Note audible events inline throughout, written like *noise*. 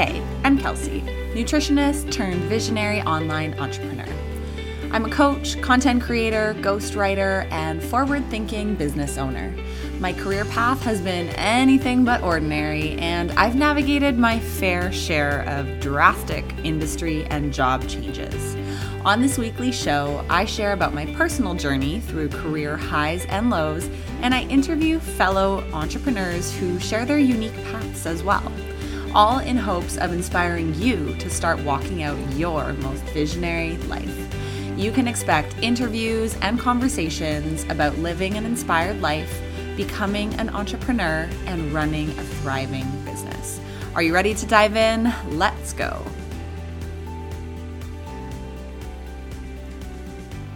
Hey, I'm Kelsey, nutritionist turned visionary online entrepreneur. I'm a coach, content creator, ghostwriter, and forward thinking business owner. My career path has been anything but ordinary, and I've navigated my fair share of drastic industry and job changes. On this weekly show, I share about my personal journey through career highs and lows, and I interview fellow entrepreneurs who share their unique paths as well, all in hopes of inspiring you to start walking out your most visionary life you can expect interviews and conversations about living an inspired life, becoming an entrepreneur, and running a thriving business. Are you ready to dive in? Let's go.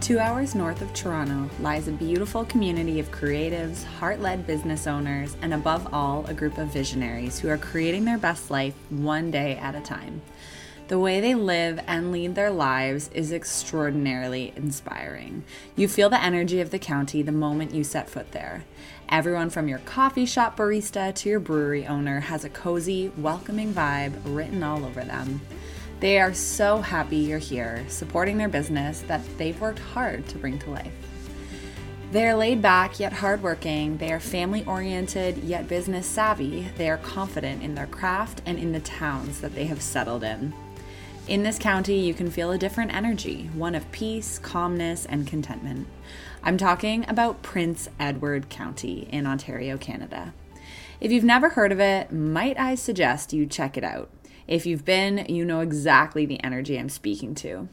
Two hours north of Toronto lies a beautiful community of creatives, heart led business owners, and above all, a group of visionaries who are creating their best life one day at a time. The way they live and lead their lives is extraordinarily inspiring. You feel the energy of the county the moment you set foot there. Everyone from your coffee shop barista to your brewery owner has a cozy, welcoming vibe written all over them. They are so happy you're here, supporting their business that they've worked hard to bring to life. They are laid back yet hardworking. They are family oriented yet business savvy. They are confident in their craft and in the towns that they have settled in. In this county, you can feel a different energy, one of peace, calmness, and contentment. I'm talking about Prince Edward County in Ontario, Canada. If you've never heard of it, might I suggest you check it out. If you've been, you know exactly the energy I'm speaking to.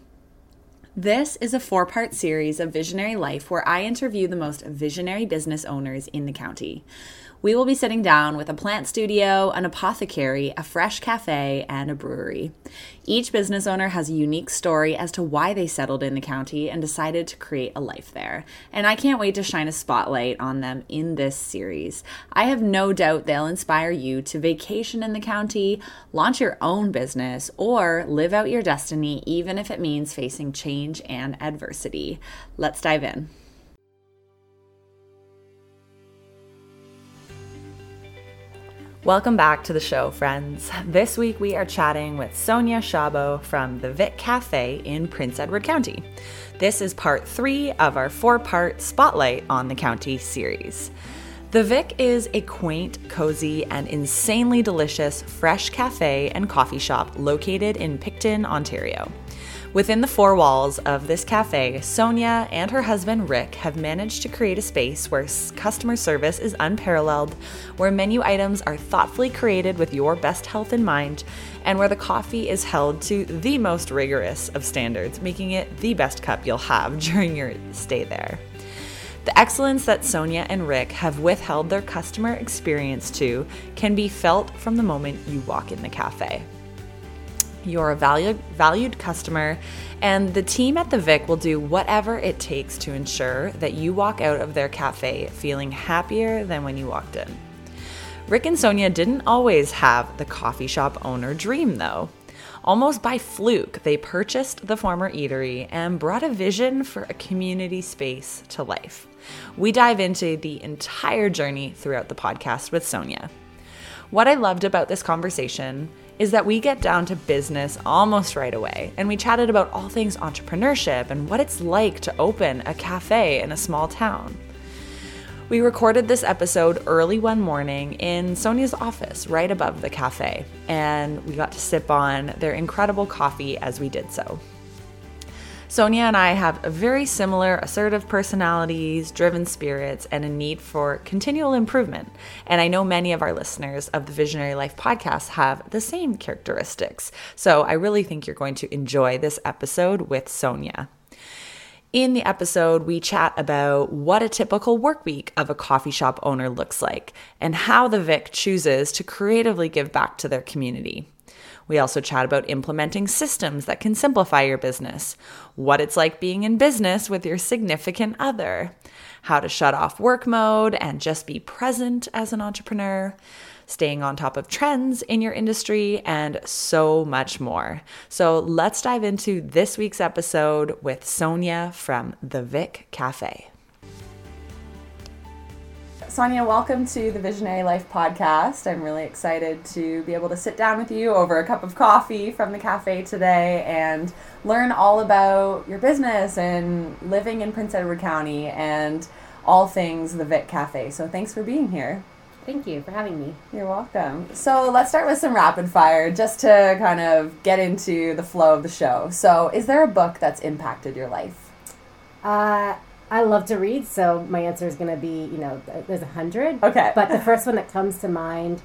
This is a four part series of Visionary Life where I interview the most visionary business owners in the county we will be sitting down with a plant studio, an apothecary, a fresh cafe, and a brewery. Each business owner has a unique story as to why they settled in the county and decided to create a life there. And I can't wait to shine a spotlight on them in this series. I have no doubt they'll inspire you to vacation in the county, launch your own business, or live out your destiny, even if it means facing change and adversity. Let's dive in. Welcome back to the show, friends. This week we are chatting with Sonia Shabo from the Vic Cafe in Prince Edward County. This is part three of our four part Spotlight on the County series. The Vic is a quaint, cozy, and insanely delicious fresh cafe and coffee shop located in Picton, Ontario. Within the four walls of this cafe, Sonia and her husband Rick have managed to create a space where customer service is unparalleled, where menu items are thoughtfully created with your best health in mind, and where the coffee is held to the most rigorous of standards, making it the best cup you'll have *laughs* during your stay there. The excellence that Sonia and Rick have withheld their customer experience to can be felt from the moment you walk in the cafe. You're a valued, valued customer, and the team at the Vic will do whatever it takes to ensure that you walk out of their cafe feeling happier than when you walked in. Rick and Sonia didn't always have the coffee shop owner dream, though. Almost by fluke, they purchased the former eatery and brought a vision for a community space to life. We dive into the entire journey throughout the podcast with Sonia. What I loved about this conversation is that we get down to business almost right away. And we chatted about all things entrepreneurship and what it's like to open a cafe in a small town. We recorded this episode early one morning in Sonia's office right above the cafe, and we got to sip on their incredible coffee as we did so. Sonia and I have very similar assertive personalities, driven spirits, and a need for continual improvement. And I know many of our listeners of the Visionary Life podcast have the same characteristics. So I really think you're going to enjoy this episode with Sonia. In the episode, we chat about what a typical work week of a coffee shop owner looks like and how the Vic chooses to creatively give back to their community. We also chat about implementing systems that can simplify your business, what it's like being in business with your significant other, how to shut off work mode and just be present as an entrepreneur, staying on top of trends in your industry, and so much more. So let's dive into this week's episode with Sonia from the Vic Cafe. Sonia, welcome to the Visionary Life podcast. I'm really excited to be able to sit down with you over a cup of coffee from the cafe today and learn all about your business and living in Prince Edward County and all things the Vic Cafe. So thanks for being here. Thank you for having me. You're welcome. So let's start with some rapid fire just to kind of get into the flow of the show. So, is there a book that's impacted your life? Uh, I love to read, so my answer is going to be, you know, there's a hundred. Okay. But the first one that comes to mind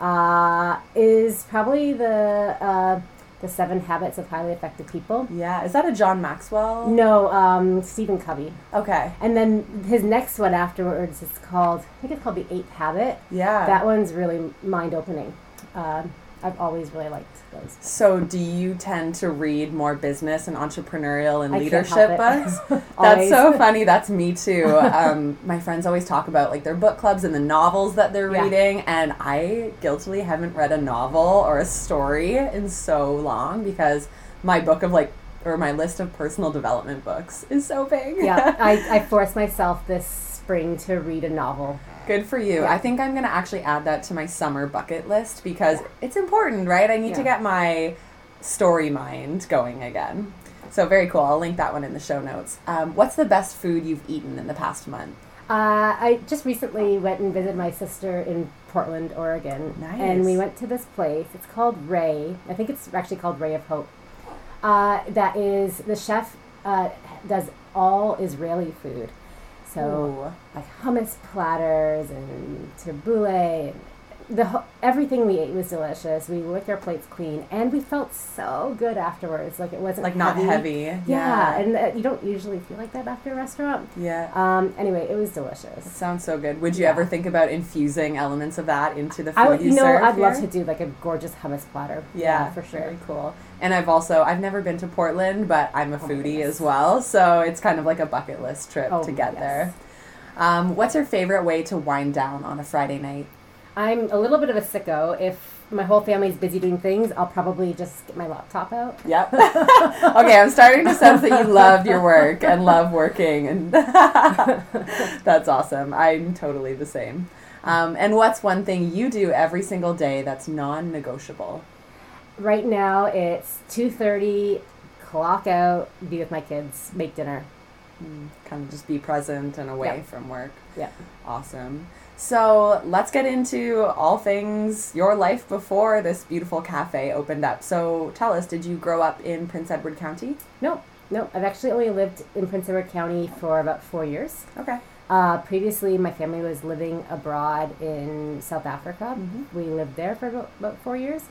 uh, is probably the uh, the Seven Habits of Highly Effective People. Yeah. Is that a John Maxwell? No, um, Stephen Covey. Okay. And then his next one afterwards is called, I think it's called The Eighth Habit. Yeah. That one's really mind opening. Um, I've always really liked those. So, do you tend to read more business and entrepreneurial and I leadership books? *laughs* That's so *laughs* funny. That's me too. Um, my friends always talk about like their book clubs and the novels that they're Yeah. reading, and I guiltily haven't read a novel or a story in so long because my book of like or my list of personal development books is so big. yeah, *laughs* I, I forced myself this spring to read a novel. Good for you. Yeah. I think I'm going to actually add that to my summer bucket list because it's important, right? I need to get my story mind going again. So, very cool. I'll link that one in the show notes. Um, what's the best food you've eaten in the past month? Uh, I just recently went and visited my sister in Portland, Oregon. Nice. And we went to this place. It's called Ray. I think it's actually called Ray of Hope. Uh, that is, the chef uh, does all Israeli food. So, Ooh. like hummus platters and tabbouleh. And the everything we ate was delicious. We licked our plates clean, and we felt so good afterwards. Like it wasn't Like, not heavy. Yeah, and uh, you don't usually feel like that after a restaurant. Yeah. Um. Anyway, it was It delicious. sounds so good. Would you Yeah. ever think about infusing elements of that into the food I you you know, serve I'd love to do like a gorgeous hummus platter. Yeah, for sure. Very cool. And I've also I've never been to Portland, but I'm a Oh foodie as well, so it's kind of like a bucket list trip Oh, to get yes. there. Um, what's your favorite way to wind down on a Friday night? I'm a little bit of a sicko. If my whole family's busy doing things, I'll probably just get my laptop out. Yep. *laughs* okay, I'm starting to sense that you love your work and love working, and *laughs* that's awesome. I'm totally the same. Um, and what's one thing you do every single day that's non-negotiable? Right now, it's two thirty. Clock out. Be with my kids. Make dinner. Kind of just be present and away Yep. from work. Yeah. Awesome. So let's get into all things your life before this beautiful cafe opened up. So tell us, did you grow up in Prince Edward County? No, no. I've actually only lived in Prince Edward County for about four years. Okay. Uh, previously, my family was living abroad in South Africa. Mhm. We lived there for about, about four years.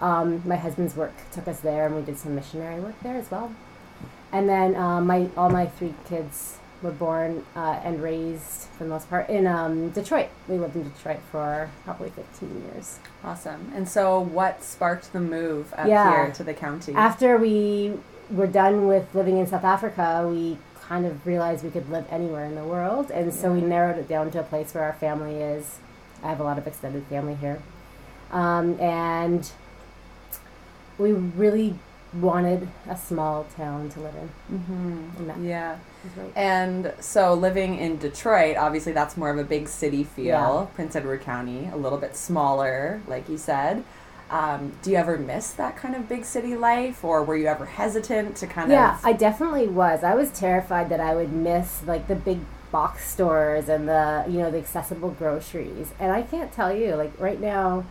Um, my husband's work took us there, and we did some missionary work there as well. And then um, my all my three kids were born uh, and raised, for the most part, in um, Detroit. We lived in Detroit for probably 15 years. Awesome. And so what sparked the move up Yeah. here to the county? After we were done with living in South Africa, we kind of realized we could live anywhere in the world, and so we narrowed it down to a place where our family is. I have a lot of extended family here, um, and we really wanted a small town to live in. hmm And Yeah. right. And so living in Detroit, obviously that's more of a big city feel. Yeah. Prince Edward County, a little bit smaller, like you said. Um, do you ever miss that kind of big city life, or were you ever hesitant to kind Yeah, of? Yeah, I definitely was. I was terrified that I would miss like the big box stores and the you know the accessible groceries. And I can't tell you like right now,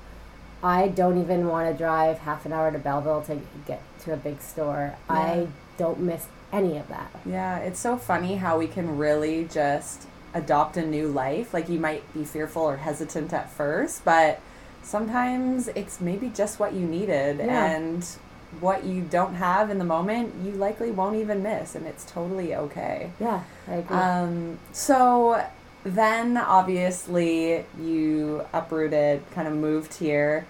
I don't even want to drive half an hour to Belleville to get to a big store. Yeah. I don't miss any of that. Yeah, it's so funny how we can really just adopt a new life. Like you might be fearful or hesitant at first, but sometimes it's maybe just what you needed Yeah. and what you don't have in the moment, you likely won't even miss and it's totally okay. Yeah, I agree. Um, so then obviously you uprooted, kind of moved here.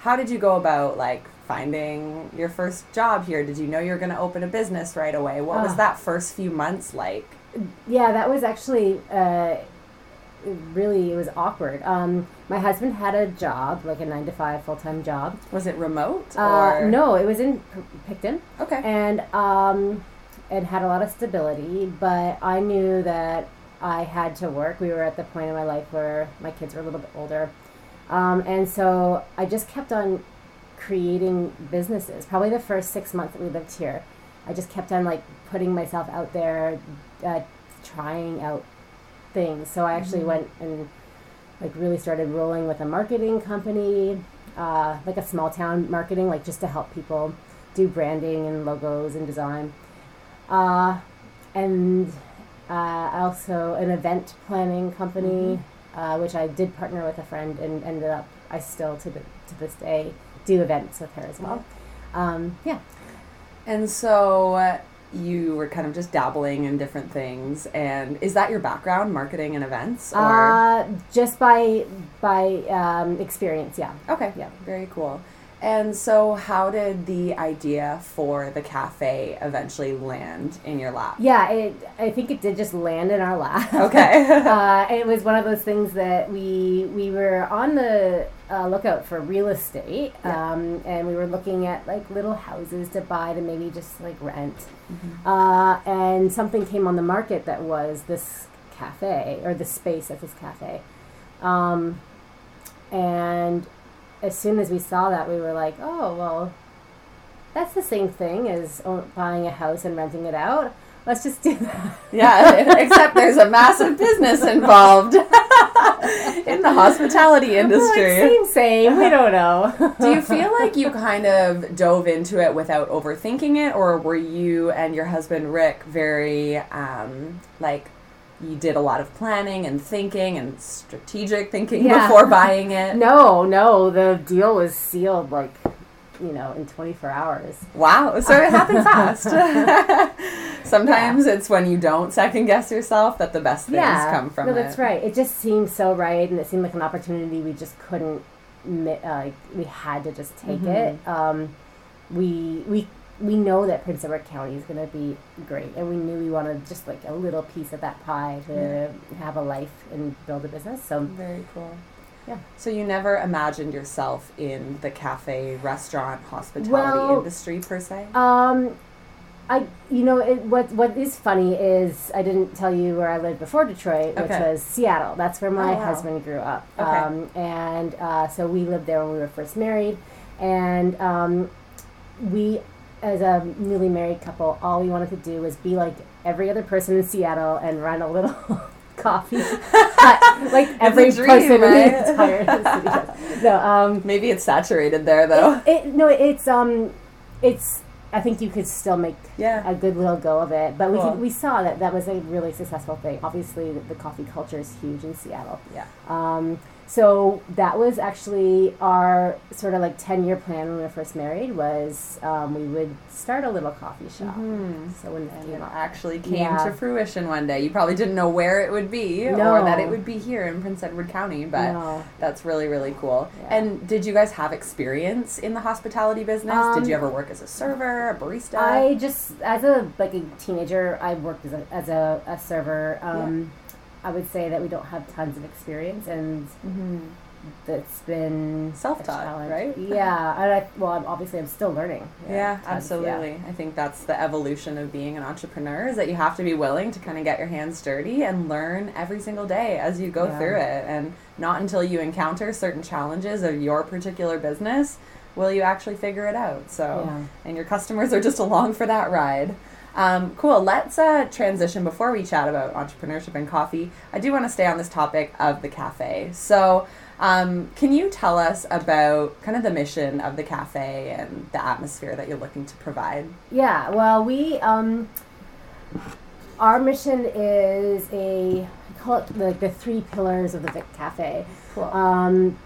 How did you go about like finding your first job here? Did you know you were going to open a business right away? What was Ah. that first few months like? yeah, that was actually uh, really it was awkward. Um, my husband had a job, like a nine to five full time job. Was it remote Uh, no, it was in Picton. Okay. and um, it had a lot of stability. But I knew that I had to work. We were at the point in my life where my kids were a little bit older. Um, and so I just kept on creating businesses. Probably the first six months that we lived here, I just kept on like putting myself out there, uh, trying out things. So I actually Mm-hmm. went and like really started rolling with a marketing company, uh, like a small town marketing, like just to help people do branding and logos and design. Uh, and uh, also an event planning company, uh, which I did partner with a friend and ended up, I still to, the, to this day do events with her as well. Um, yeah. And so uh, you were kind of just dabbling in different things. And is that your background, marketing and events? Or Uh, just by by um, experience, yeah. okay, yeah. very cool. And so, how did the idea for the cafe eventually land in your lap? Yeah, it, I think it did just land in our lap. Okay. *laughs* uh, it was one of those things that we we were on the uh, lookout for real estate, Yeah. um, and we were looking at like little houses to buy to maybe just like rent. Mm-hmm. Uh, and something came on the market that was this cafe or the space at this cafe, um, and as soon as we saw that, we were like, oh well. That's the same thing as buying a house and renting it out. Let's just do that. yeah, *laughs* except there's a massive business involved *laughs* in the hospitality Like, industry. same, same. We don't know. *laughs* Do you feel like you kind of dove into it without overthinking it, or were you and your husband Rick very um, like you did a lot of planning and thinking and strategic thinking Yeah. before buying it? no, no. The deal was sealed like, you know, in 24 hours. Wow, so it happened *laughs* fast. *laughs* Sometimes it's when you don't second guess yourself that the best things yeah, come from no, it. that's right. It just seemed so right, and it seemed like an opportunity we just couldn't. Uh, we had to just take it. Um, we we we know that Prince Edward County is going to be great, and we knew we wanted just like a little piece of that pie to have a life and build a business. So Very cool. Yeah. So you never imagined yourself in the cafe, restaurant, hospitality Well- industry per se? Um, I you know it, what what is funny is I didn't tell you where I lived before Detroit, which Okay. was Seattle. That's where my Oh, wow. husband grew up. Okay. Um, and uh, so we lived there when we were first married, and um, we, as a newly married couple, all we wanted to do was be like every other person in Seattle and run a little. *laughs* coffee *laughs* hut, like every dream, person in right? the entire *laughs* city. No, um, Maybe it's saturated there though. it, no, it's um, it's. I think you could still make Yeah. a good little go of it. But we Cool. could, we saw that that was a really successful thing. Obviously, the, the coffee culture is huge in Seattle. Yeah. Um, so that was actually our sort of like ten year plan when we were first married. Was um, we would start a little coffee shop. Mhm. So when And it actually came Yeah. to fruition one day. You probably didn't know where it would be or that it would be here in Prince Edward County, but No. that's really, really cool. Yeah. And did you guys have experience in the hospitality business? did Um, you ever work as a server, a barista? I just as a like a teenager, I worked as a as a, a server. Um, I would say that we don't have tons of experience, and Mhm. that's been Self-taught, challenge. right? Yeah, and I, well, I'm, obviously, I'm still learning. Yeah, tons, yeah. absolutely. I think that's the evolution of being an entrepreneur is that you have to be willing to kind of get your hands dirty and learn every single day as you go Yeah. through it. And not until you encounter certain challenges of your particular business will you actually figure it out. So, Yeah. and your customers are just *laughs* along for that ride. Um, cool. Let's uh, transition before we chat about entrepreneurship and coffee. I do want to stay on this topic of the cafe. So, um, can you tell us about kind of the mission of the cafe and the atmosphere that you're looking to provide? Yeah, well, we um, our mission is a I call it like the three pillars of the Vic Cafe. Cool. Um,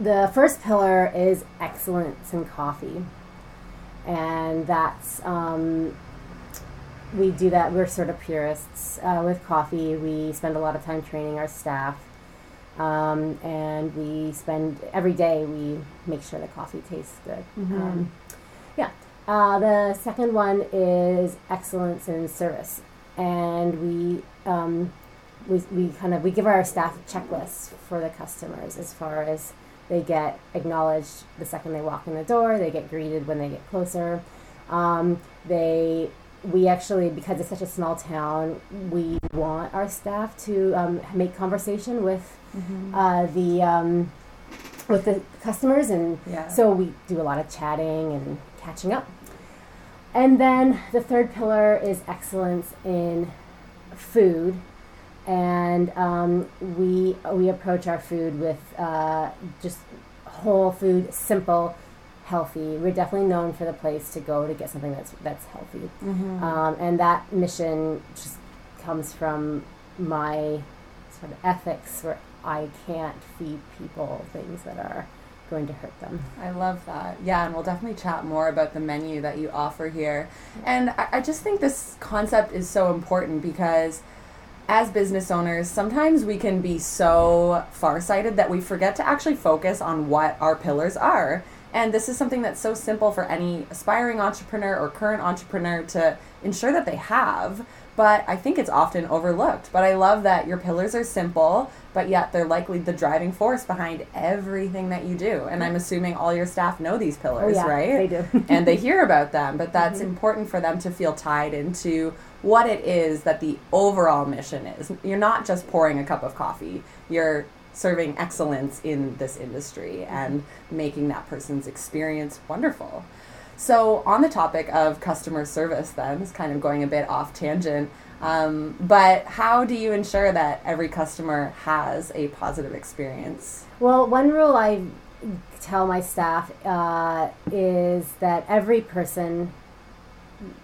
the first pillar is excellence in coffee, and that's um, we do that. We're sort of purists uh, with coffee. We spend a lot of time training our staff, um, and we spend every day. We make sure the coffee tastes good. Um, yeah. Uh, the second one is excellence in service, and we um, we, we kind of we give our staff checklists for the customers as far as they get acknowledged the second they walk in the door they get greeted when they get closer um, they we actually, because it's such a small town, we want our staff to um, make conversation with uh, the um, with the customers, and Yeah. so we do a lot of chatting and catching up. And then the third pillar is excellence in food, and um, we we approach our food with uh, just whole food, simple, healthy. We're definitely known for the place to go to get something that's that's healthy, Mm-hmm. um, and that mission just comes from my sort of ethics, where I can't feed people things that are going to hurt them. I love that. Yeah, and we'll definitely chat more about the menu that you offer here. And I, I just think this concept is so important because as business owners, sometimes we can be so farsighted that we forget to actually focus on what our pillars are. And this is something that's so simple for any aspiring entrepreneur or current entrepreneur to ensure that they have. But I think it's often overlooked. But I love that your pillars are simple, but yet they're likely the driving force behind everything that you do. And I'm assuming all your staff know these pillars, oh yeah, right? they do. and they hear about them, but *laughs* that's Mhm. important for them to feel tied into what it is that the overall mission is. You're not just pouring a cup of coffee, you're serving excellence in this industry and making that person's experience wonderful. So, on the topic of customer service, then, it's kind of going a bit off tangent. Um, but how do you ensure that every customer has a positive experience? Well, one rule I tell my staff uh, is that every person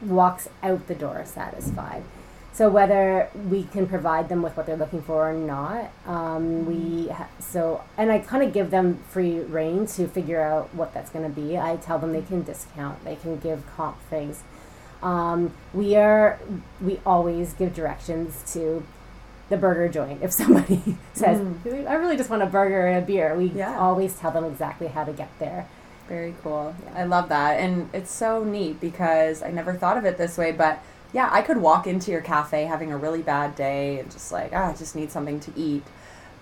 walks out the door satisfied. So whether we can provide them with what they're looking for or not, um, we ha- so and I kind of give them free reign to figure out what that's going to be. I tell them they can discount, they can give comp things. Um, we are we always give directions to the burger joint. If somebody *laughs* says, "I really just want a burger and a beer," we Yeah. always tell them exactly how to get there. Very cool. Yeah. I love that. And it's so neat because I never thought of it this way, but yeah, I could walk into your cafe having a really bad day and just like, ah, I just need something to eat.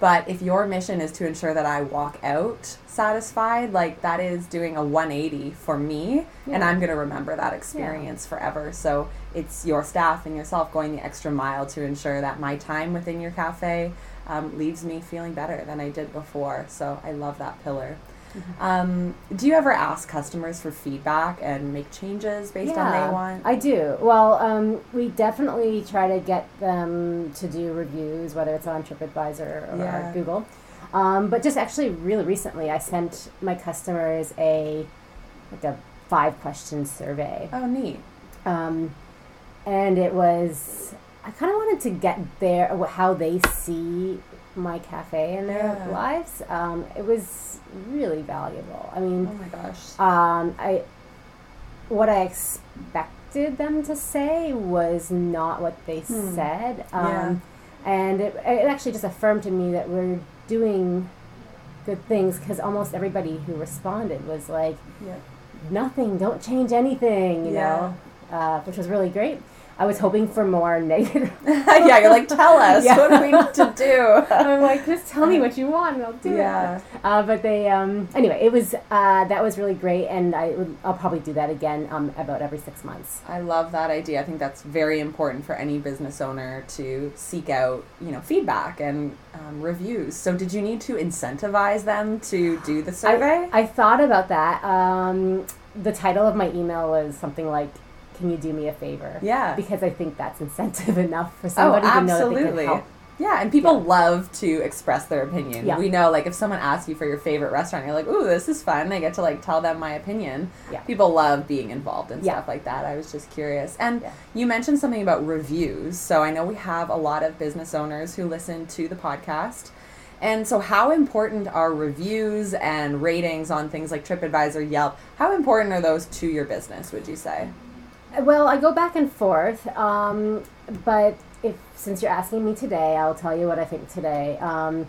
But if your mission is to ensure that I walk out satisfied, like that is doing a 180 for me, and I'm going to remember that experience forever. So it's your staff and yourself going the extra mile to ensure that my time within your cafe um, leaves me feeling better than I did before. So I love that pillar. Um, do you ever ask customers for feedback and make changes based on they want? I do. Well, um, we definitely try to get them to do reviews, whether it's on TripAdvisor or Yeah. Google. Um, but just actually, really recently, I sent my customers a like a five question survey, oh, neat. um, and it was I kind of wanted to get their how they see my cafe and their Yeah. lives. Um, it was really valuable. I mean, Oh my gosh. um, I what I expected them to say was not what they Hmm. said, Yeah. um, and it, it actually just affirmed to me that we're doing good things because almost everybody who responded was like, Yeah. "Nothing, don't change anything," you know, uh, which was really great. I was hoping for more *laughs* negative. *laughs* yeah, you're like, tell us. Yeah. What do we need to do? *laughs* I'm like, just tell me what you want, and I'll do Yeah. it. Uh, but they, um, anyway, it was uh, that was really great, and I would, I'll probably do that again um, about every six months. I love that idea. I think that's very important for any business owner to seek out, you know, feedback and um, reviews. So, did you need to incentivize them to do the survey? I thought about that. Um, the title of my email was something like, "Can you do me a favor?" yeah. Because I think that's incentive *laughs* enough for Oh, somebody to know that they can oh, help. Yeah, and people Yeah. love to express their opinion. Yeah. We know, like, if someone asks you for your favorite restaurant, you're like, "Ooh, this is fun." I get to like tell them my opinion. Yeah. People love being involved and Yeah. stuff like that. I was just curious. And you mentioned something about reviews. So I know we have a lot of business owners who listen to the podcast. And so, how important are reviews and ratings on things like TripAdvisor, Yelp? How important are those to your business? Would you say? Well, I go back and forth, um, but if since you're asking me today, I'll tell you what I think today. Um,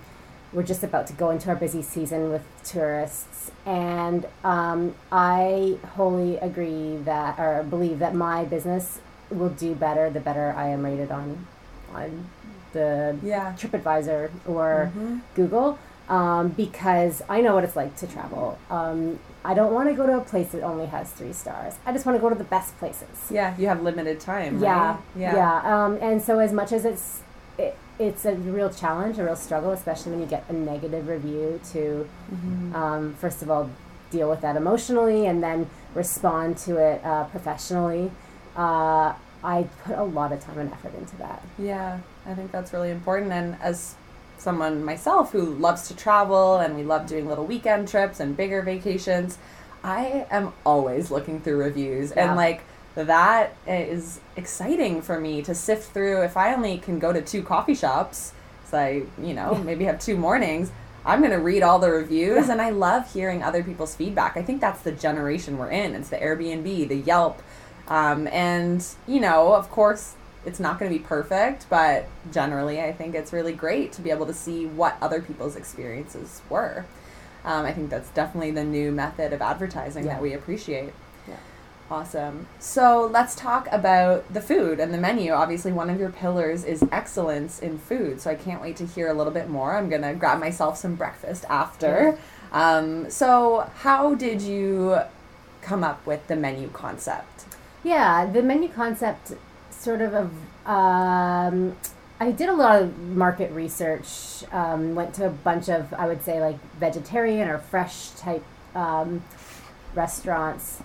we're just about to go into our busy season with tourists, and um, I wholly agree that, or believe that my business will do better the better I am rated on, on the Yeah. TripAdvisor or Mhm. Google. um, because I know what it's like to travel. Um, I don't want to go to a place that only has three stars. I just want to go to the best places. Yeah, you have limited time. Yeah, right? yeah. yeah. Um, and so, as much as it's it, it's a real challenge, a real struggle, especially when you get a negative review. To Mm-hmm. um, first of all deal with that emotionally, and then respond to it uh, professionally. Uh, I put a lot of time and effort into that. Yeah, I think that's really important. And as someone myself who loves to travel and we love doing little weekend trips and bigger vacations, I am always looking through reviews. Yeah. And like that is exciting for me to sift through. If I only can go to two coffee shops, so I, you know, maybe have two mornings. I'm going to read all the reviews and I love hearing other people's feedback. I think that's the generation we're in. It's the Airbnb, the Yelp. Um, and, you know, of course, it's not going to be perfect, but generally, I think it's really great to be able to see what other people's experiences were. Um, I think that's definitely the new method of advertising Yeah. that we appreciate. Yeah. Awesome. So let's talk about the food and the menu. Obviously, one of your pillars is excellence in food. So I can't wait to hear a little bit more. I'm going to grab myself some breakfast after. Um, so, how did you come up with the menu concept? Yeah, the menu concept sort of of um, I did a lot of market research. Um, went to a bunch of I would say like vegetarian or fresh type um, restaurants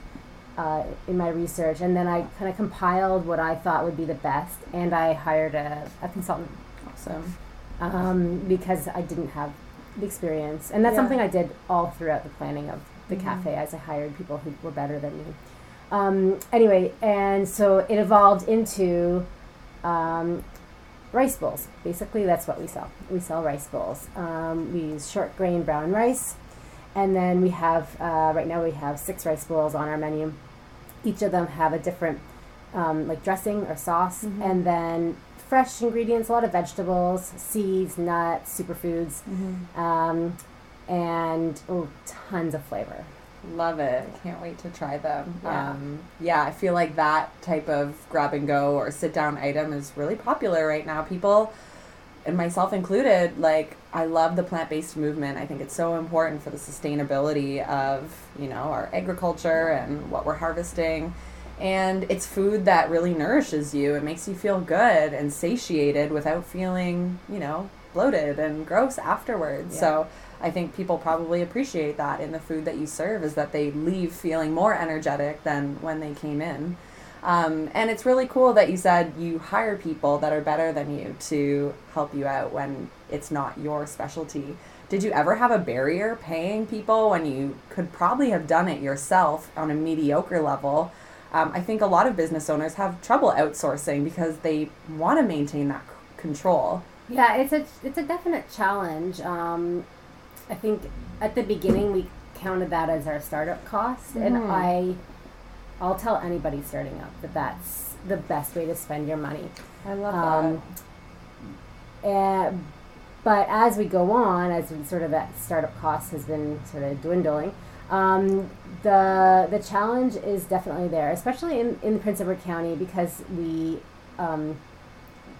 uh, in my research, and then I kind of compiled what I thought would be the best, and I hired a, a consultant Awesome. um, because I didn't have the experience, and that's Yeah. something I did all throughout the planning of the Mhm. cafe. As I hired people who were better than me. Um, anyway, and so it evolved into um, rice bowls. Basically, that's what we sell. We sell rice bowls. Um, we use short grain brown rice, and then we have uh, right now we have six rice bowls on our menu. Each of them have a different um, like dressing or sauce, Mhm. and then fresh ingredients, a lot of vegetables, seeds, nuts, superfoods, um, and oh, tons of flavor. Love it. Can't wait to try them. Yeah. Um, yeah, I feel like that type of grab and go or sit down item is really popular right now. People, and myself included, like, I love the plant based movement. I think it's so important for the sustainability of, you know, our agriculture and what we're harvesting. And it's food that really nourishes you. It makes you feel good and satiated without feeling, you know, bloated and gross afterwards. Yeah. So I think people probably appreciate that in the food that you serve is that they leave feeling more energetic than when they came in. Um, and it's really cool that you said you hire people that are better than you to help you out when it's not your specialty. Did you ever have a barrier paying people when you could probably have done it yourself on a mediocre level? Um, I think a lot of business owners have trouble outsourcing because they want to maintain that c- control. Yeah, it's a it's a definite challenge. Um, I think at the beginning we counted that as our startup cost, and Mhm. I, I'll tell anybody starting up that that's the best way to spend your money. I love Um, and, but as we go on, as we sort of that startup cost has been sort of dwindling, um, the the challenge is definitely there, especially in, in Prince Edward County because we um,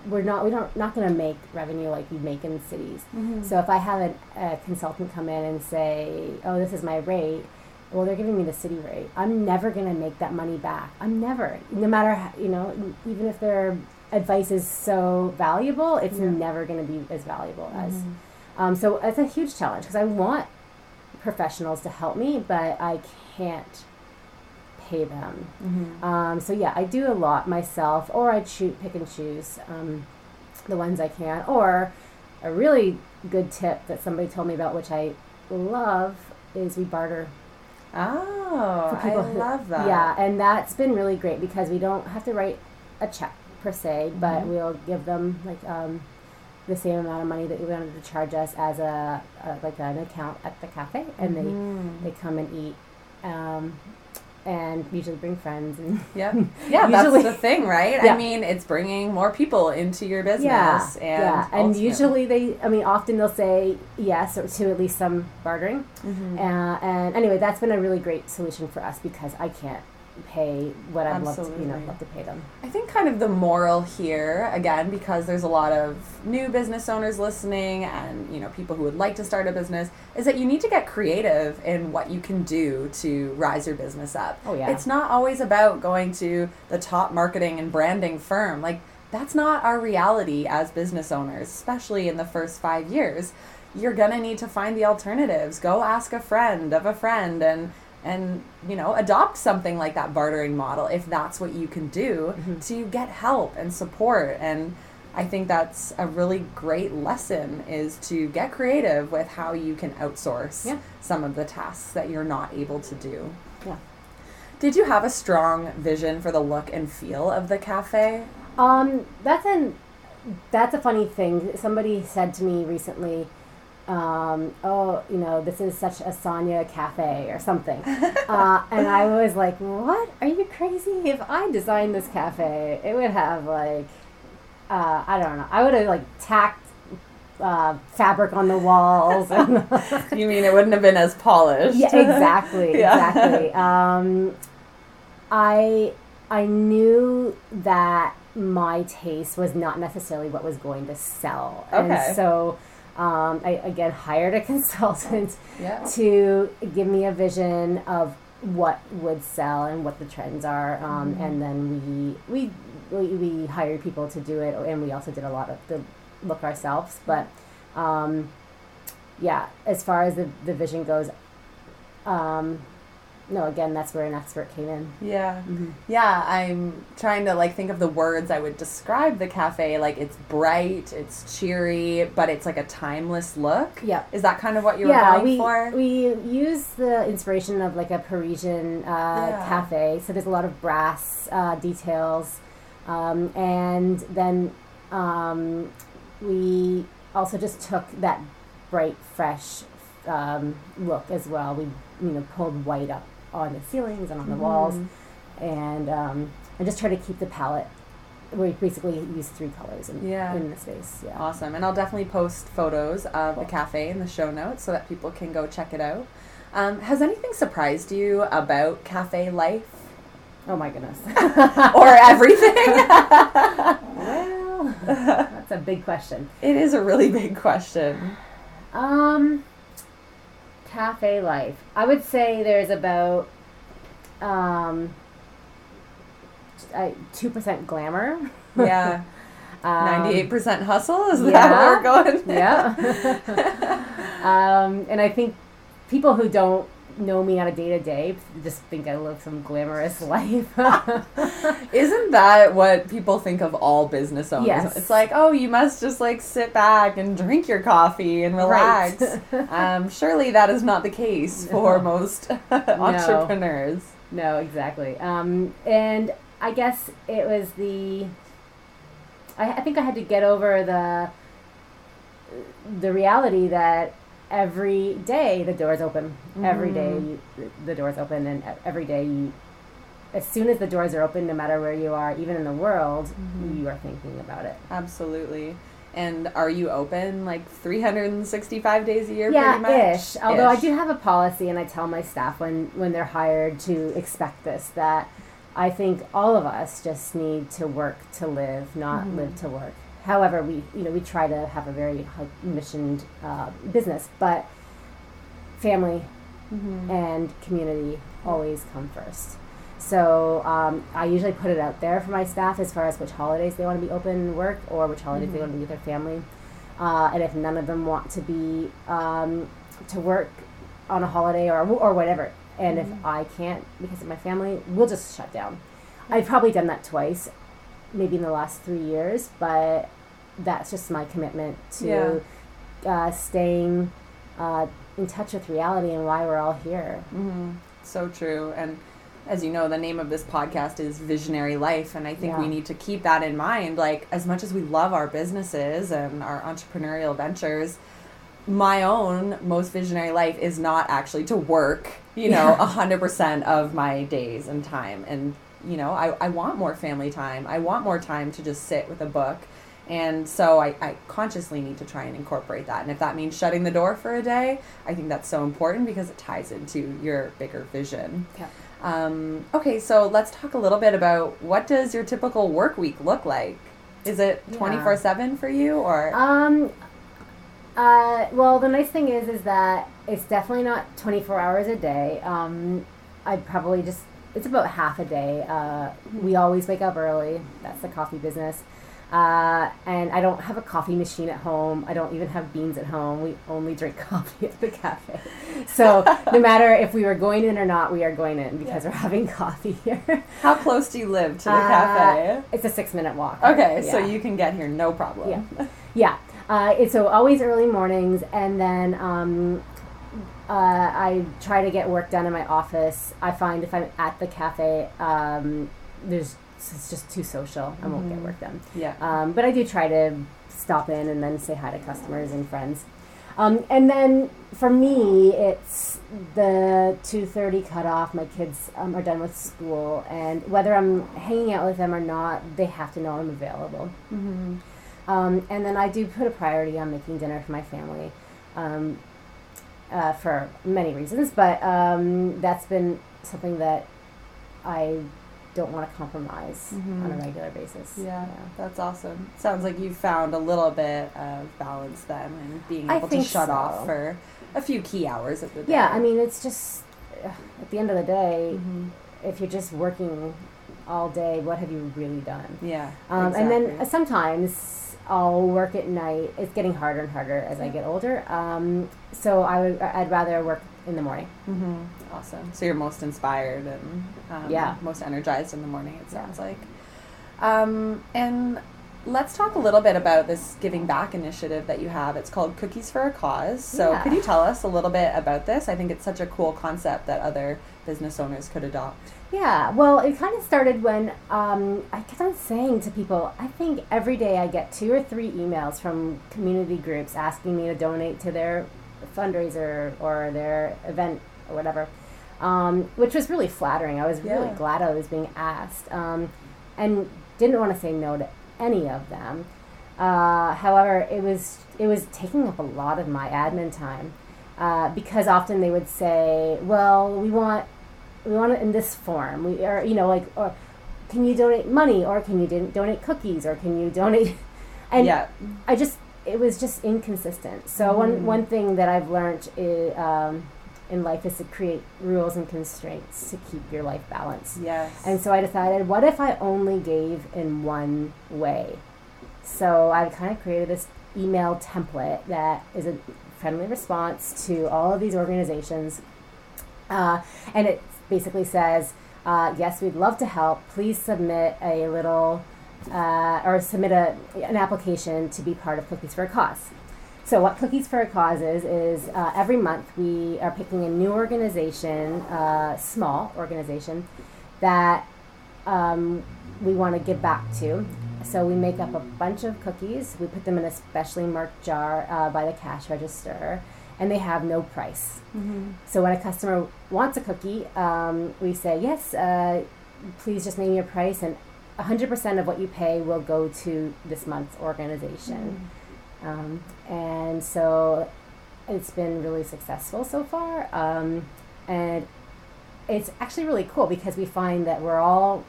we're not we don't not going to make revenue like we make in cities. that. So if I have a, a consultant come in and say, "Oh, this is my rate," well, they're giving me the city rate. I'm never going to make that money back. I'm never, no matter how, you know, even if their advice is so valuable, it's Yeah. never going to be as valuable as. Mhm. Um, so it's a huge challenge because I want professionals to help me, but I can't pay them. Mhm. Um, so yeah, I do a lot myself, or I choose pick and choose um, the ones I can. Or a really good tip that somebody told me about, which I love, is we barter. Oh, I who- love that. Yeah, and that's been really great because we don't have to write a check per se, but Mhm. we'll give them like um, the same amount of money that you wanted to charge us as a, a like an account at the cafe, and Mhm. they they come and eat. Um, and usually bring friends and *laughs* Yep. Yeah, that's the thing, right? Yeah. I mean, it's bringing more people into your business. Yeah, and yeah, and usually they, I mean, often they'll say yes or to at least some bartering. Mhm. Uh, and anyway, that's been a really great solution for us because I can't pay what I'd love to, you know, love to pay them. I think kind of the moral here, again, because there's a lot of new business owners listening and, you know, people who would like to start a business, is that you need to get creative in what you can do to rise your business up. Oh, yeah. It's not always about going to the top marketing and branding firm. Like, that's not our reality as business owners, especially in the first five years. You're gonna need to find the alternatives. Go ask a friend of a friend and and you know adopt something like that bartering model if that's what you can do to get help and support and i think that's a really great lesson is to get creative with how you can outsource Yeah. some of the tasks that you're not able to do Yeah. did you have a strong vision for the look and feel of the cafe Um, that's an that's a funny thing. Somebody said to me recently, um, "Oh, you know, this is such a Sonia cafe or something," *laughs* uh, and I was like, "What? Are you crazy? If I designed this cafe, it would have like, uh, I don't know, I would have like tacked." Uh, fabric on the walls and *laughs* you mean it wouldn't have been as polished yeah, exactly, *laughs* Yeah. exactly. Um, I I knew that my taste was not necessarily what was going to sell, Okay. and so um, I again hired a *laughs* consultant yeah to give me a vision of what would sell and what the trends are, um, Mm-hmm. and then we, we we hired people to do it, and we also did a lot of the look ourselves, but. Um, yeah, as far as the, the vision goes, um, no, again, that's where an expert came in. yeah Mm-hmm. Yeah, I'm trying to like think of the words I would describe the cafe. Like it's bright, it's cheery, but it's like a timeless look. Yeah. Is that kind of what you were yeah, going we for? we use the inspiration of like a Parisian uh, Yeah. cafe. So there's a lot of brass uh, details, um, and then um, we also just took that bright, fresh um, look as well. We you know pulled white up on the ceilings and on the walls, Mm-hmm. and um, and just try to keep the palette. We basically use three colors in, Yeah. in the space. Yeah. Awesome. And I'll definitely post photos of Cool. the cafe in the show notes so that people can go check it out. Um, has anything surprised you about cafe life Oh my goodness. *laughs* or *laughs* everything? Well, *laughs* that's a big question. it is a really big question. Um, cafe life. I would say there's about um two percent glamour. Yeah. *laughs* Um, 98% hustle? Is that yeah. where we're going? Yeah. *laughs* *laughs* um, and I think people who don't know me on a day to day just think I live some glamorous *laughs* life. *laughs* Isn't that what people think of all business owners? Yes. It's like, oh, you must just like sit back and drink your coffee and relax. *laughs* um, surely that is not the case for most entrepreneurs. No, exactly. Um, and I guess it was the. I, I think I had to get over the. The reality that every day the doors open. Every day you, the doors open, and every day you. As soon as the doors are open, no matter where you are, even in the world, you are thinking about it. Absolutely. And are you open like 365 days a year yeah, pretty much? ish. Although I do have a policy, and I tell my staff when when they're hired to expect this that I think all of us just need to work to live, not Mm-hmm. live to work. However, we you know we try to have a very high missioned uh, business, but family Mm-hmm. and community always come first. So um, I usually put it out there for my staff as far as which holidays they want to be open and work or which holidays they want to be with their family. Uh, and if none of them want to be um, to work on a holiday or or whatever, and if I can't because of my family, we'll just shut down. I've probably done that twice, maybe in the last three years, but that's just my commitment to uh, staying uh, in touch with reality and why we're all here. Mm-hmm. So true. And as you know, the name of this podcast is Visionary Life. And I think we need to keep that in mind. Like, as much as we love our businesses and our entrepreneurial ventures, my own most visionary life is not actually to work, you know, a 100% of my days and time. And, you know, I, I want more family time. I want more time to just sit with a book. And so I, I consciously need to try and incorporate that. And if that means shutting the door for a day, I think that's so important because it ties into your bigger vision. Yeah. Um, okay, so let's talk a little bit about what does your typical work week look like? Is it twenty four seven for you, or Um. Uh. Well, the nice thing is, is that it's definitely not twenty four hours a day. Um. I probably just it's about half a day. Uh. We always wake up early. That's the coffee business. Uh, and I don't have a coffee machine at home. I don't even have beans at home. We only drink *laughs* coffee at the cafe. So *laughs* no matter if we were going in or not, we are going in because we're having *laughs* coffee here. how close do you live to the Uh, cafe? It's a six minute walk. Okay, so you can get here no problem. Yeah. Yeah. Uh, it's so always early mornings, and then um, uh, I try to get work done in my office. I find if I'm at the cafe, um, there's it's just too social. I won't get Mhm. work done. Yeah. Um, but I do try to stop in and then say hi to customers and friends. Um, and then for me, it's the two thirty cutoff. My kids um, are done with school, and whether I'm hanging out with them or not, they have to know I'm available. hmm Um, and then I do put a priority on making dinner for my family um, uh, for many reasons, but um, that's been something that I don't want to compromise Mhm. on a regular basis. Yeah, that's awesome. Sounds like you found a little bit of balance then and being able to shut so. off for a few key hours of the day. Yeah, I mean, it's just at the end of the day, Mhm. if you're just working all day, what have you really done? Yeah. Um, And then sometimes I'll work at night. It's getting harder and harder as I get older. Um, so I would, I'd rather work in the morning. hmm Awesome. So you're most inspired and um, Yeah. most energized in the morning. It sounds like. Um, and let's talk a little bit about this giving back initiative that you have. It's called Cookies for a Cause. So Yeah. could you tell us a little bit about this? I think it's such a cool concept that other business owners could adopt. Yeah, well, it kind of started when um, I kept on saying to people, I think every day I get two or three emails from community groups asking me to donate to their fundraiser or their event or whatever, um, which was really flattering. I was really Yeah. glad I was being asked um, and didn't want to say no to any of them. Uh, however, it was it was taking up a lot of my admin time uh, because often they would say, "Well, we want we want it in this form. We are, you know, like, or can you donate money, or can you don- donate cookies, or can you donate? *laughs* And yeah. I just, it was just inconsistent. So one Mhm. one thing that I've learned is, um, in life is to create rules and constraints to keep your life balanced. Yes. And so I decided, what if I only gave in one way? So I kind of created this email template that is a friendly response to all of these organizations. Uh, and it basically says, uh, yes, we'd love to help. Please submit a little uh, or submit a, an application to be part of Cookies for a Cause. So, what Cookies for a Cause is, is uh, every month we are picking a new organization, uh, small organization, that um, we want to give back to. So, we make up a bunch of cookies. We put them in a specially marked jar uh, by the cash register, and they have no price. Mhm. So, when a customer wants a cookie, um, we say, yes, uh, please just name your price, and 100% of what you pay will go to this month's organization. Um, and so it's been really successful so far. Um, and it's actually really cool because we find that we're all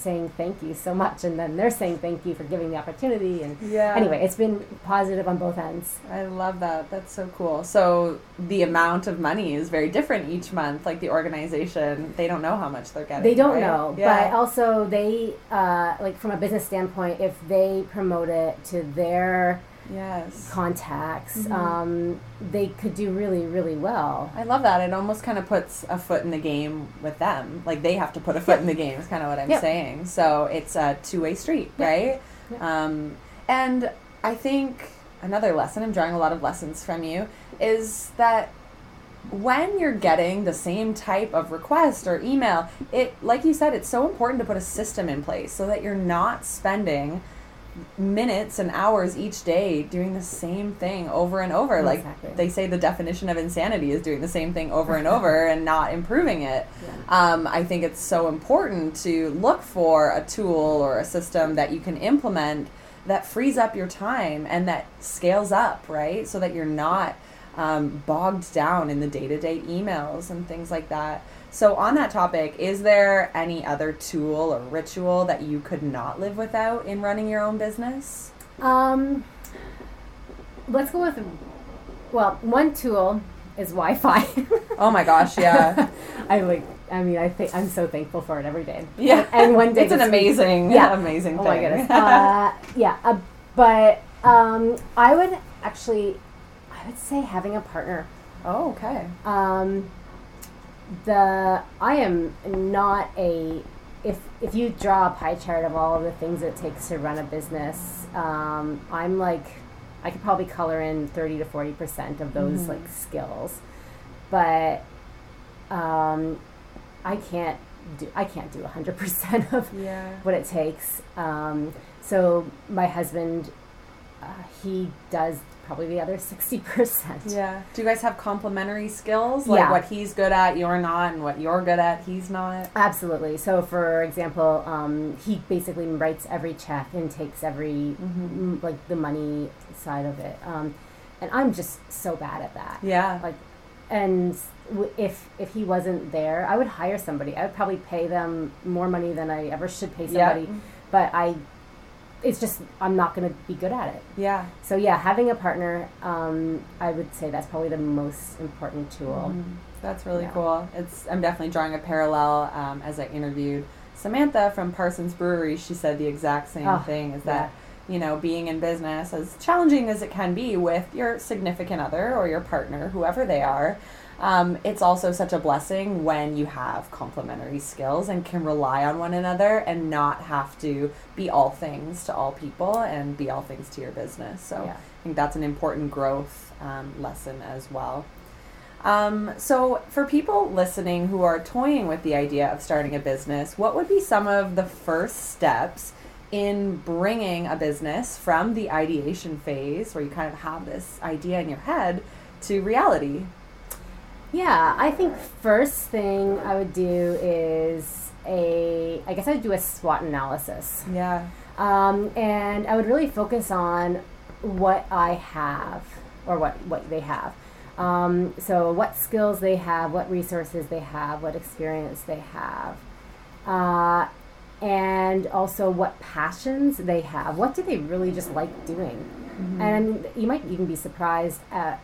saying thank you so much, and then they're saying thank you for giving the opportunity. And Yeah. anyway, it's been positive on both ends. I love that. That's so cool. So the amount of money is very different each month. Like the organization, they don't know how much they're getting. They don't right? know, but also they, uh, like from a business standpoint, if they promote it to their yes. contacts, Mhm. um, they could do really, really well. I love that. It almost kind of puts a foot in the game with them. Like they have to put a foot in the game. Is kind of what I'm Yep. saying. So it's a two way street, Yep. right? Yep. Um, and I think another lesson. I'm drawing a lot of lessons from you. Is that when you're getting the same type of request or email, it like you said, it's so important to put a system in place so that you're not spending minutes and hours each day doing the same thing over and over. Exactly. Like they say the definition of insanity is doing the same thing over and over *laughs* and not improving it. Um, I think it's so important to look for a tool or a system that you can implement that frees up your time and that scales up, right? So that you're not um, bogged down in the day to day emails and things like that. So, on that topic, is there any other tool or ritual that you could not live without in running your own business? Um, let's go with well, one tool is Wi-Fi. Oh my gosh, yeah. *laughs* I like. I mean, I think I'm so thankful for it every day. Yeah. And one day it's an week- amazing, Yeah. *laughs* amazing Oh thing. my goodness. *laughs* Uh, yeah, uh, but um, I would actually, I would say having a partner. oh, okay. Um, the I am not a if if you draw a pie chart of all of the things it takes to run a business, um, I'm like I could probably color in thirty to forty percent of those Mhm. like skills, but um, I can't do I can't do hundred percent of Yeah. what it takes. Um, so my husband, uh, he does probably the other *laughs* sixty percent. Yeah. Do you guys have complementary skills? Like Yeah. what he's good at, you're not, and what you're good at, he's not? Absolutely. So, for example, um, he basically writes every check and takes every Mhm. mm, like the money side of it. Um, and I'm just so bad at that. Yeah. Like, and w- if if he wasn't there, I would hire somebody. I would probably pay them more money than I ever should pay Yeah. somebody. But I, it's just I'm not going to be good at it. Yeah. So yeah, having a partner, um, I would say that's probably the most important tool. Mhm. That's really Yeah. cool. It's I'm definitely drawing a parallel. Um, as I interviewed Samantha from Parsons Brewery, she said the exact same Oh, thing. Is yeah. that you know being in business, as challenging as it can be with your significant other or your partner, whoever they are. Um, it's also such a blessing when you have complementary skills and can rely on one another and not have to be all things to all people and be all things to your business. So Yeah. I think that's an important growth um, lesson as well. Um, so, for people listening who are toying with the idea of starting a business, what would be some of the first steps in bringing a business from the ideation phase, where you kind of have this idea in your head, to reality? Yeah, I think first thing I would do is a, I guess I'd do a SWOT analysis. Yeah. Um, and I would really focus on what I have or what, what they have. Um, so, what skills they have, what resources they have, what experience they have, uh, and also what passions they have. What do they really just like doing? And I mean, you might even be surprised at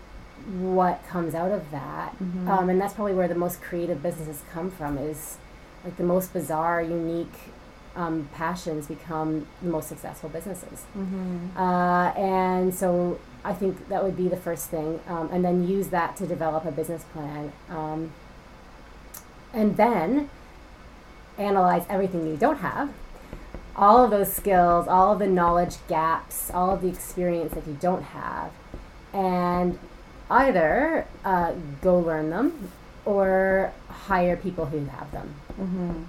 what comes out of that. Mhm. Um, and that's probably where the most creative businesses come from is like the most bizarre, unique um, passions become the most successful businesses. Mm-hmm. Uh, and so I think that would be the first thing. Um, and then use that to develop a business plan. Um, and then analyze everything you don't have. All of those skills, all of the knowledge gaps, all of the experience that you don't have. And either uh, go learn them or hire people who have them. Mm-hmm.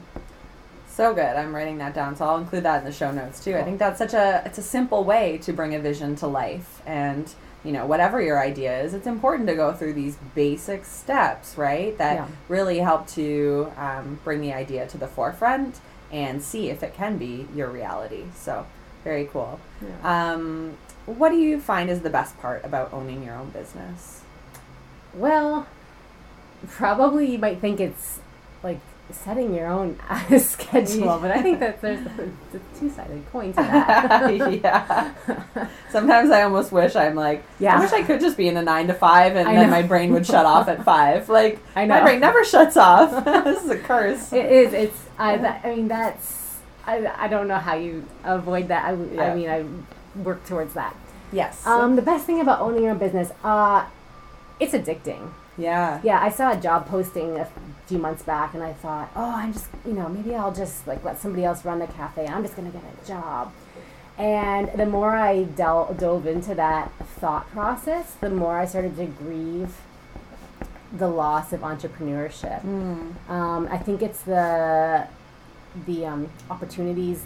So good. I'm writing that down, so I'll include that in the show notes too. I think that's such a it's a simple way to bring a vision to life, and you know whatever your idea is, it's important to go through these basic steps, right? That Yeah. really help to um, bring the idea to the forefront and see if it can be your reality. So very cool. Um, what do you find is the best part about owning your own business? Well, probably you might think it's like setting your own *laughs* schedule, but I think that there's a, a *laughs* two-sided coin to *laughs* that. yeah. Sometimes I almost wish I'm like, Yeah. I wish I could just be in a nine to five and I then know. my brain would shut off at five. Like, I know. my brain never shuts off. this is a curse. It is. It's. I. I mean, that's. I. I don't know how you avoid that. I. Yeah. I mean, I work towards that. yes. Um, the best thing about owning your own business, uh, it's addicting. yeah. Yeah, I saw a job posting a few months back, and I thought, oh, I'm just, you know, maybe I'll just like let somebody else run the cafe. I'm just gonna get a job. And the more I del- dove into that thought process, the more I started to grieve the loss of entrepreneurship. Mm. Um, I think it's the the um, opportunities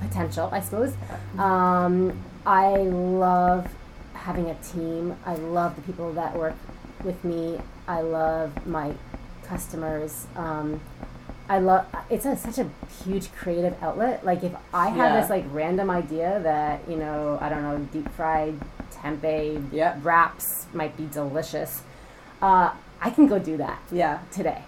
potential, I suppose. Um, I love having a team. I love the people that work with me. I love my customers. Um, I love. It's a, such a huge creative outlet. Like if I have Yeah. this like random idea that you know I don't know deep fried tempeh Yep. wraps might be delicious, uh, I can go do that Yeah. today.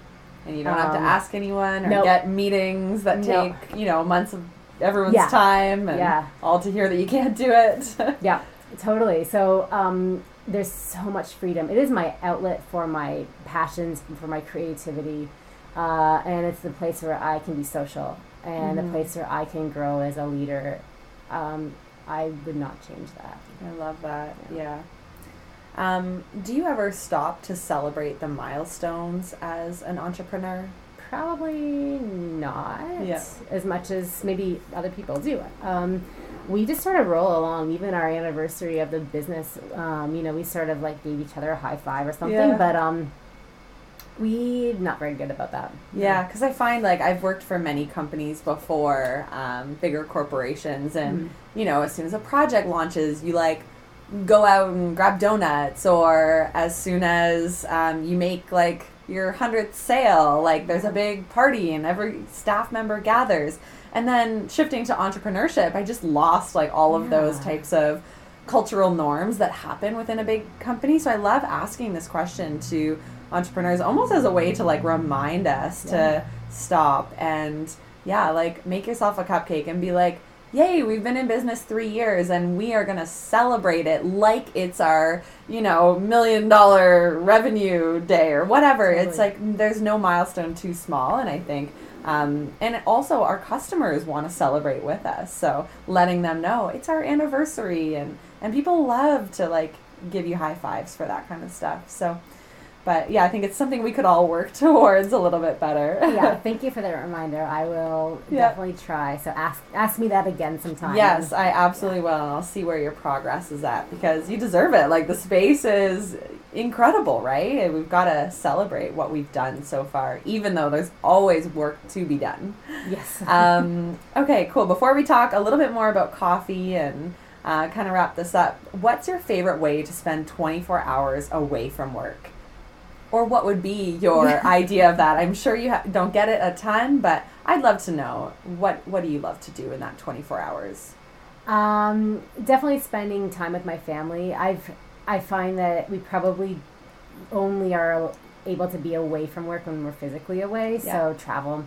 And you don't have to Um, ask anyone or nope. get meetings that Nope. take you know months of everyone's Yeah. time and Yeah. all to hear that you can't do it. *laughs* Yeah, totally. So um, there's so much freedom. It is my outlet for my passions, for my creativity, uh, and it's the place where I can be social and Mhm. the place where I can grow as a leader. Um, I would not change that. I love that. Yeah. Um, do you ever stop to celebrate the milestones as an entrepreneur? Probably not Yeah. as much as maybe other people do. Um, we just sort of roll along. Even our anniversary of the business, um, you know, we sort of like gave each other a high five or something. Yeah. But um, we not very good about that. Yeah, because I find like I've worked for many companies before, um, bigger corporations, and you know, as soon as a project launches, you like go out and grab donuts, or as soon as um, you make like your hundredth sale, like there's a big party and every staff member gathers. And then shifting to entrepreneurship, I just lost like all of those types of cultural norms that happen within a big company. So I love asking this question to entrepreneurs almost as a way to like remind us Yeah. to stop and yeah, like make yourself a cupcake and be like, "Yay, we've been in business 3 years and we are going to celebrate it like it's our, you know, million dollar revenue day or whatever." It's like there's no milestone too small and I think um, and also our customers want to celebrate with us. So letting them know it's our anniversary and and people love to like give you high fives for that kind of stuff. So but yeah i think it's something we could all work *laughs* towards a little bit better yeah, *laughs* thank you for that reminder. I will Yeah. definitely try. So ask ask me that again sometime. yes i absolutely will i'll see where your progress is at because you deserve it like the space is incredible right And we've got to celebrate what we've done so far even though there's always work to be done Yes. *laughs* um, okay, cool. Before we talk a little bit more about coffee and uh, kind of wrap this up, what's your favorite way to spend 24 hours away from work? Or what would be your *laughs* idea of that? I'm sure you ha- don't get it a ton, but I'd love to know what what do you love to do in that 24 hours? Um, definitely spending time with my family. I've I find that we probably only are able to be away from work when we're physically away. So travel.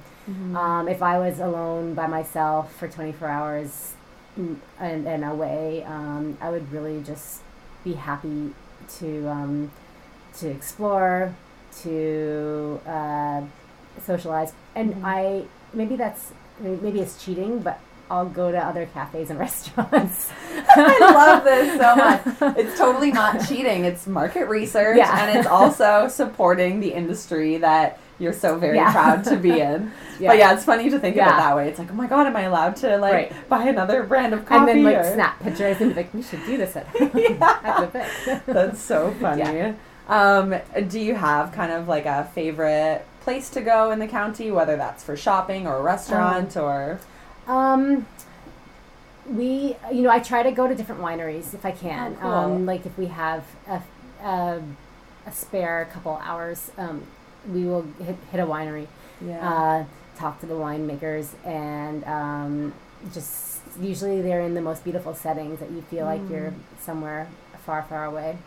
Um, if I was alone by myself for 24 hours and, and away, um, I would really just be happy to um, to explore, to uh, socialize, and Mhm. I maybe that's maybe it's cheating, but I'll go to other cafes and *laughs* restaurants. I love this so much. *laughs* It's totally not cheating. It's market research Yeah. and it's also supporting the industry that you're so very Yeah. proud to be in. *laughs* But yeah, it's funny to think of it that way. It's like, oh my god, am I allowed to like Right. buy another brand of coffee? and then like or- snap pictures and be like, we should do this at, at the That's so funny. Um, do you have kind of like a favorite place to go in the county, whether that's for shopping or a restaurant or Um, we, you know, I try to go to different wineries if I can. Oh, cool. Um, like if we have a, a, a spare couple hours, um, we will hit, hit a winery, yeah. uh, talk to the winemakers, and um, just usually they're in the most beautiful settings that you feel like you're Mm. somewhere far, far away.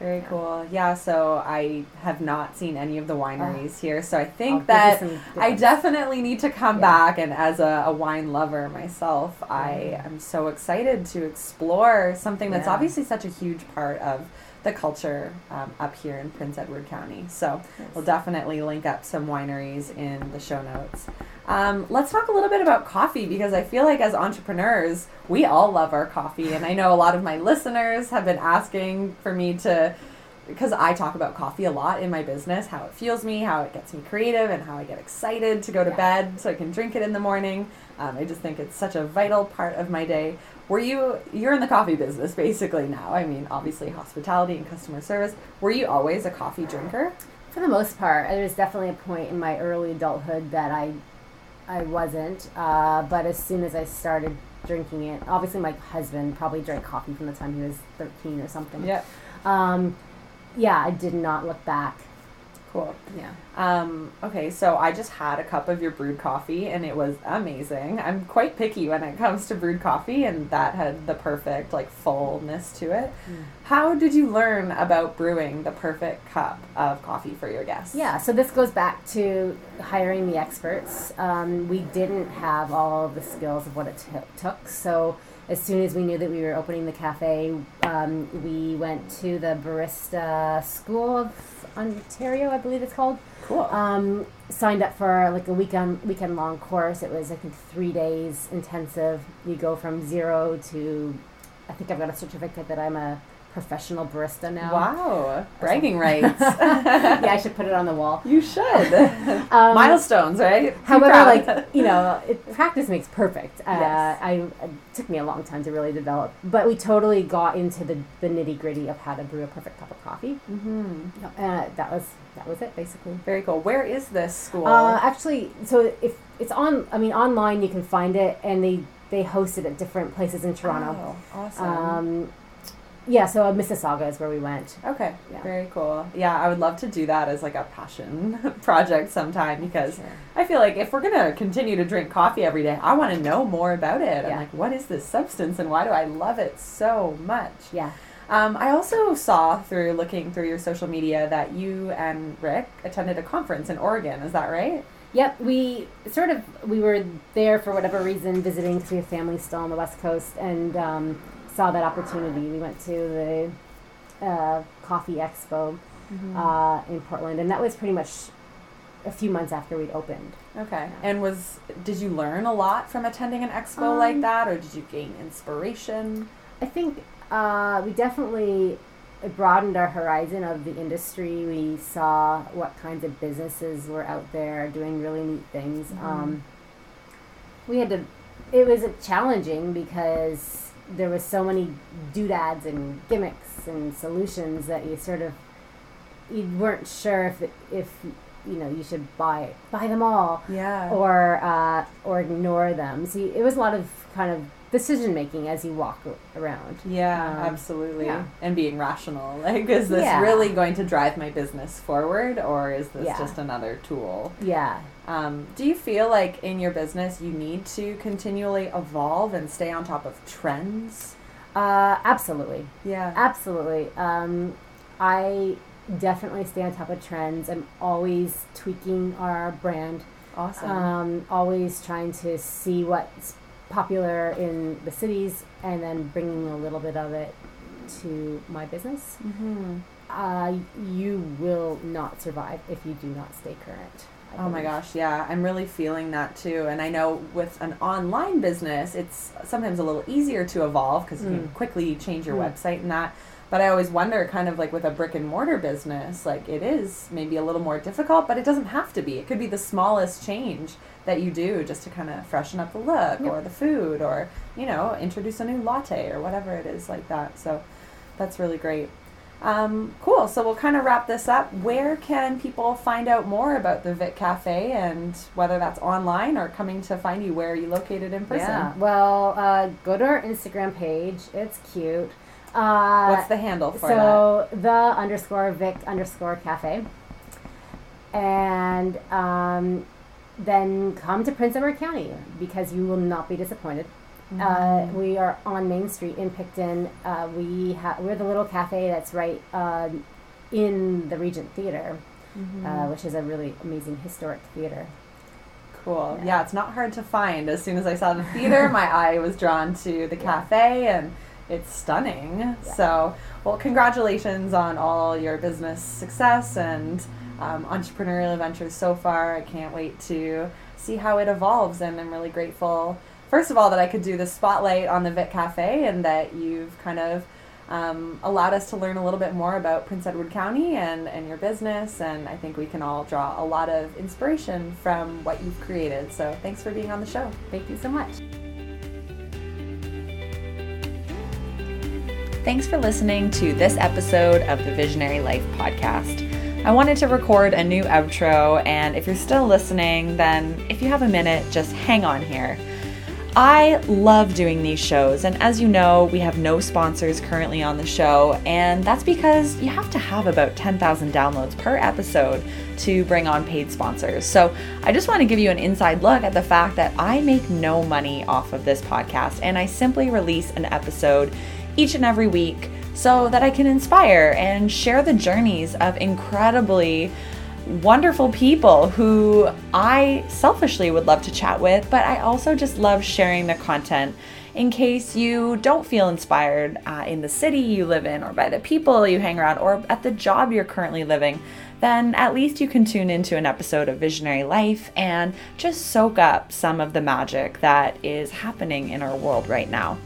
Very cool. Yeah, so I have not seen any of the wineries here, so I I'll think that I definitely need to come Yeah. back. And as a, a wine lover myself, I am so excited to explore something that's Yeah. obviously such a huge part of the culture um, up here in Prince Edward County. So we'll definitely link up some wineries in the show notes. Um, let's talk a little bit about coffee because I feel like as entrepreneurs, we all love our coffee. And I know a lot of my listeners have been asking for me to, because I talk about coffee a lot in my business, how it fuels me, how it gets me creative, and how I get excited to go to Yeah. bed so I can drink it in the morning. Um, I just think it's such a vital part of my day. Were you, you're in the coffee business basically now. I mean, obviously hospitality and customer service. Were you always a coffee drinker? For the most part, there was definitely a point in my early adulthood that I, I wasn't. Uh, but as soon as I started drinking it, obviously my husband probably drank coffee from the time he was thirteen or something. Yeah. Um, yeah, I did not look back Cool. Yeah. Um, okay, so I just had a cup of your brewed coffee and it was amazing. I'm quite picky when it comes to brewed coffee and that had the perfect like fullness to it. Mm. How did you learn about brewing the perfect cup of coffee for your guests? Yeah, so this goes back to hiring the experts. Um, we didn't have all the skills of what it t- took. So as soon as we knew that we were opening the cafe, um, we went to the Barista School of Ontario, I believe it's called. Cool. Um, signed up for like a weekend weekend long course. It was I think three days intensive. You go from zero to, I think I've got a certificate that I'm a professional barista now. wow. Bragging rights. *laughs* yeah, I should put it on the wall. You should. Um, *laughs* *laughs* Milestones, right? Be However, proud. like you know, it, practice makes perfect. Uh, Yes. I it took me a long time to really develop, but we totally got into the, the nitty gritty of how to brew a perfect cup of coffee. Mm-hmm. Uh, that was that was it basically. Very cool. Where is this school? Uh, actually, so if it's on, I mean, online you can find it, and they they host it at different places in Toronto. Oh, awesome. Um, yeah, so uh, Mississauga is where we went. okay. yeah. Very cool. Yeah, I would love to do that as like a passion *laughs* project sometime because Sure. I feel like if we're gonna continue to drink coffee every day, I want to know more about it. I'm Yeah. like, what is this substance and why do I love it so much? Yeah. Um, I also saw through looking through your social media that you and Rick attended a conference in Oregon. Is that right? Yep, we sort of we were there for whatever reason visiting because we have family still on the west coast and um, saw that opportunity. We went to the uh, coffee expo uh, in Portland, and that was pretty much a few months after we'd opened. Okay. And was did you learn a lot from attending an expo like Um, that, or did you gain inspiration? I think uh, we definitely broadened our horizon of the industry. We saw what kinds of businesses were out there doing really neat things. Mhm. Um, we had to. It was challenging because there was so many doodads and gimmicks and solutions that you sort of you weren't sure if it, if you know you should buy buy them all Yeah. or uh, or ignore them. So you- it was a lot of kind of decision making as you walk around. Yeah, Um, absolutely. yeah. And being rational. *laughs* Like, is this Yeah. really going to drive my business forward or is this Yeah. just another tool? Yeah, Um, do you feel like in your business you need to continually evolve and stay on top of trends? uh, absolutely, Yeah. absolutely. Um, I definitely stay on top of trends. I'm always tweaking our brand. Awesome. Um, always trying to see what's popular in the cities and then bringing a little bit of it to my business. hmm Uh, you will not survive if you do not stay current. Oh my gosh, yeah, I'm really feeling that too. And I know with an online business, it's sometimes a little easier to evolve because you can Mm. quickly change your Mm. website and that. But I always wonder, kind of like with a brick and mortar business, like it is maybe a little more difficult, but it doesn't have to be. It could be the smallest change that you do just to kind of freshen up the look Yep. or the food or, you know, introduce a new latte or whatever it is like that. So that's really great. Um, cool. So we'll kind of wrap this up. Where can people find out more about the Vic Cafe and whether that's online or coming to find you? Where are you located in person? Yeah. Well, uh, go to our Instagram page. It's cute. Uh, What's the handle for that? so the underscore Vic underscore cafe, and um, then come to Prince Edward County because you will not be disappointed. Uh, we are on Main Street in Picton. Uh, we ha- we're the little cafe that's right um in the Regent Theater, Mhm. uh, which is a really amazing historic theater. Cool. Yeah. Yeah. it's not hard to find. As soon as I saw the theater, my *laughs* eye was drawn to the cafe and it's stunning. Yeah. So, well, congratulations on all your business success and um, entrepreneurial adventures so far. I can't wait to see how it evolves, and I'm really grateful, first of all, that I could do this spotlight on the Vic Cafe and that you've kind of um, allowed us to learn a little bit more about Prince Edward County and, and your business. And I think we can all draw a lot of inspiration from what you've created. So thanks for being on the show. Thank you so much. Thanks for listening to this episode of the Visionary Life podcast. I wanted to record a new outro, and if you're still listening, then if you have a minute, just hang on here. I love doing these shows, and as you know, we have no sponsors currently on the show, and that's because you have to have about 10,000 downloads per episode to bring on paid sponsors. So I just want to give you an inside look at the fact that I make no money off of this podcast, and I simply release an episode each and every week so that I can inspire and share the journeys of incredibly wonderful people who I selfishly would love to chat with, but I also just love sharing the content in case you don't feel inspired uh, in the city you live in, or by the people you hang around, or at the job you're currently living. Then at least you can tune into an episode of Visionary Life and just soak up some of the magic that is happening in our world right now.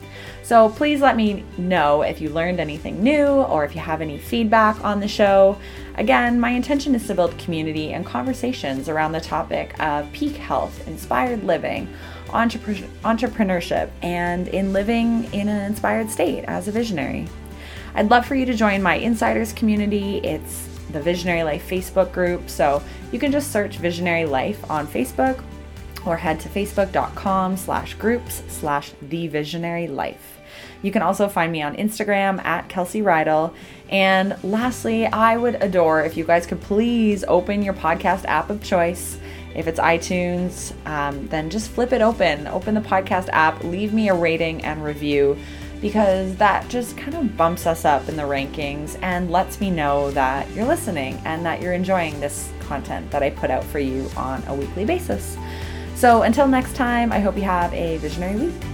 So please let me know if you learned anything new or if you have any feedback on the show. Again, my intention is to build community and conversations around the topic of peak health, inspired living, entrepre- entrepreneurship, and in living in an inspired state as a visionary. I'd love for you to join my insiders community. It's the Visionary Life Facebook group, so you can just search Visionary Life on Facebook or head to facebook.com slash groups slash the visionary life. You can also find me on Instagram at Kelsey Rydell. And lastly, I would adore if you guys could please open your podcast app of choice. If it's iTunes, um, then just flip it open, open the podcast app, leave me a rating and review because that just kind of bumps us up in the rankings and lets me know that you're listening and that you're enjoying this content that I put out for you on a weekly basis. So until next time, I hope you have a visionary week.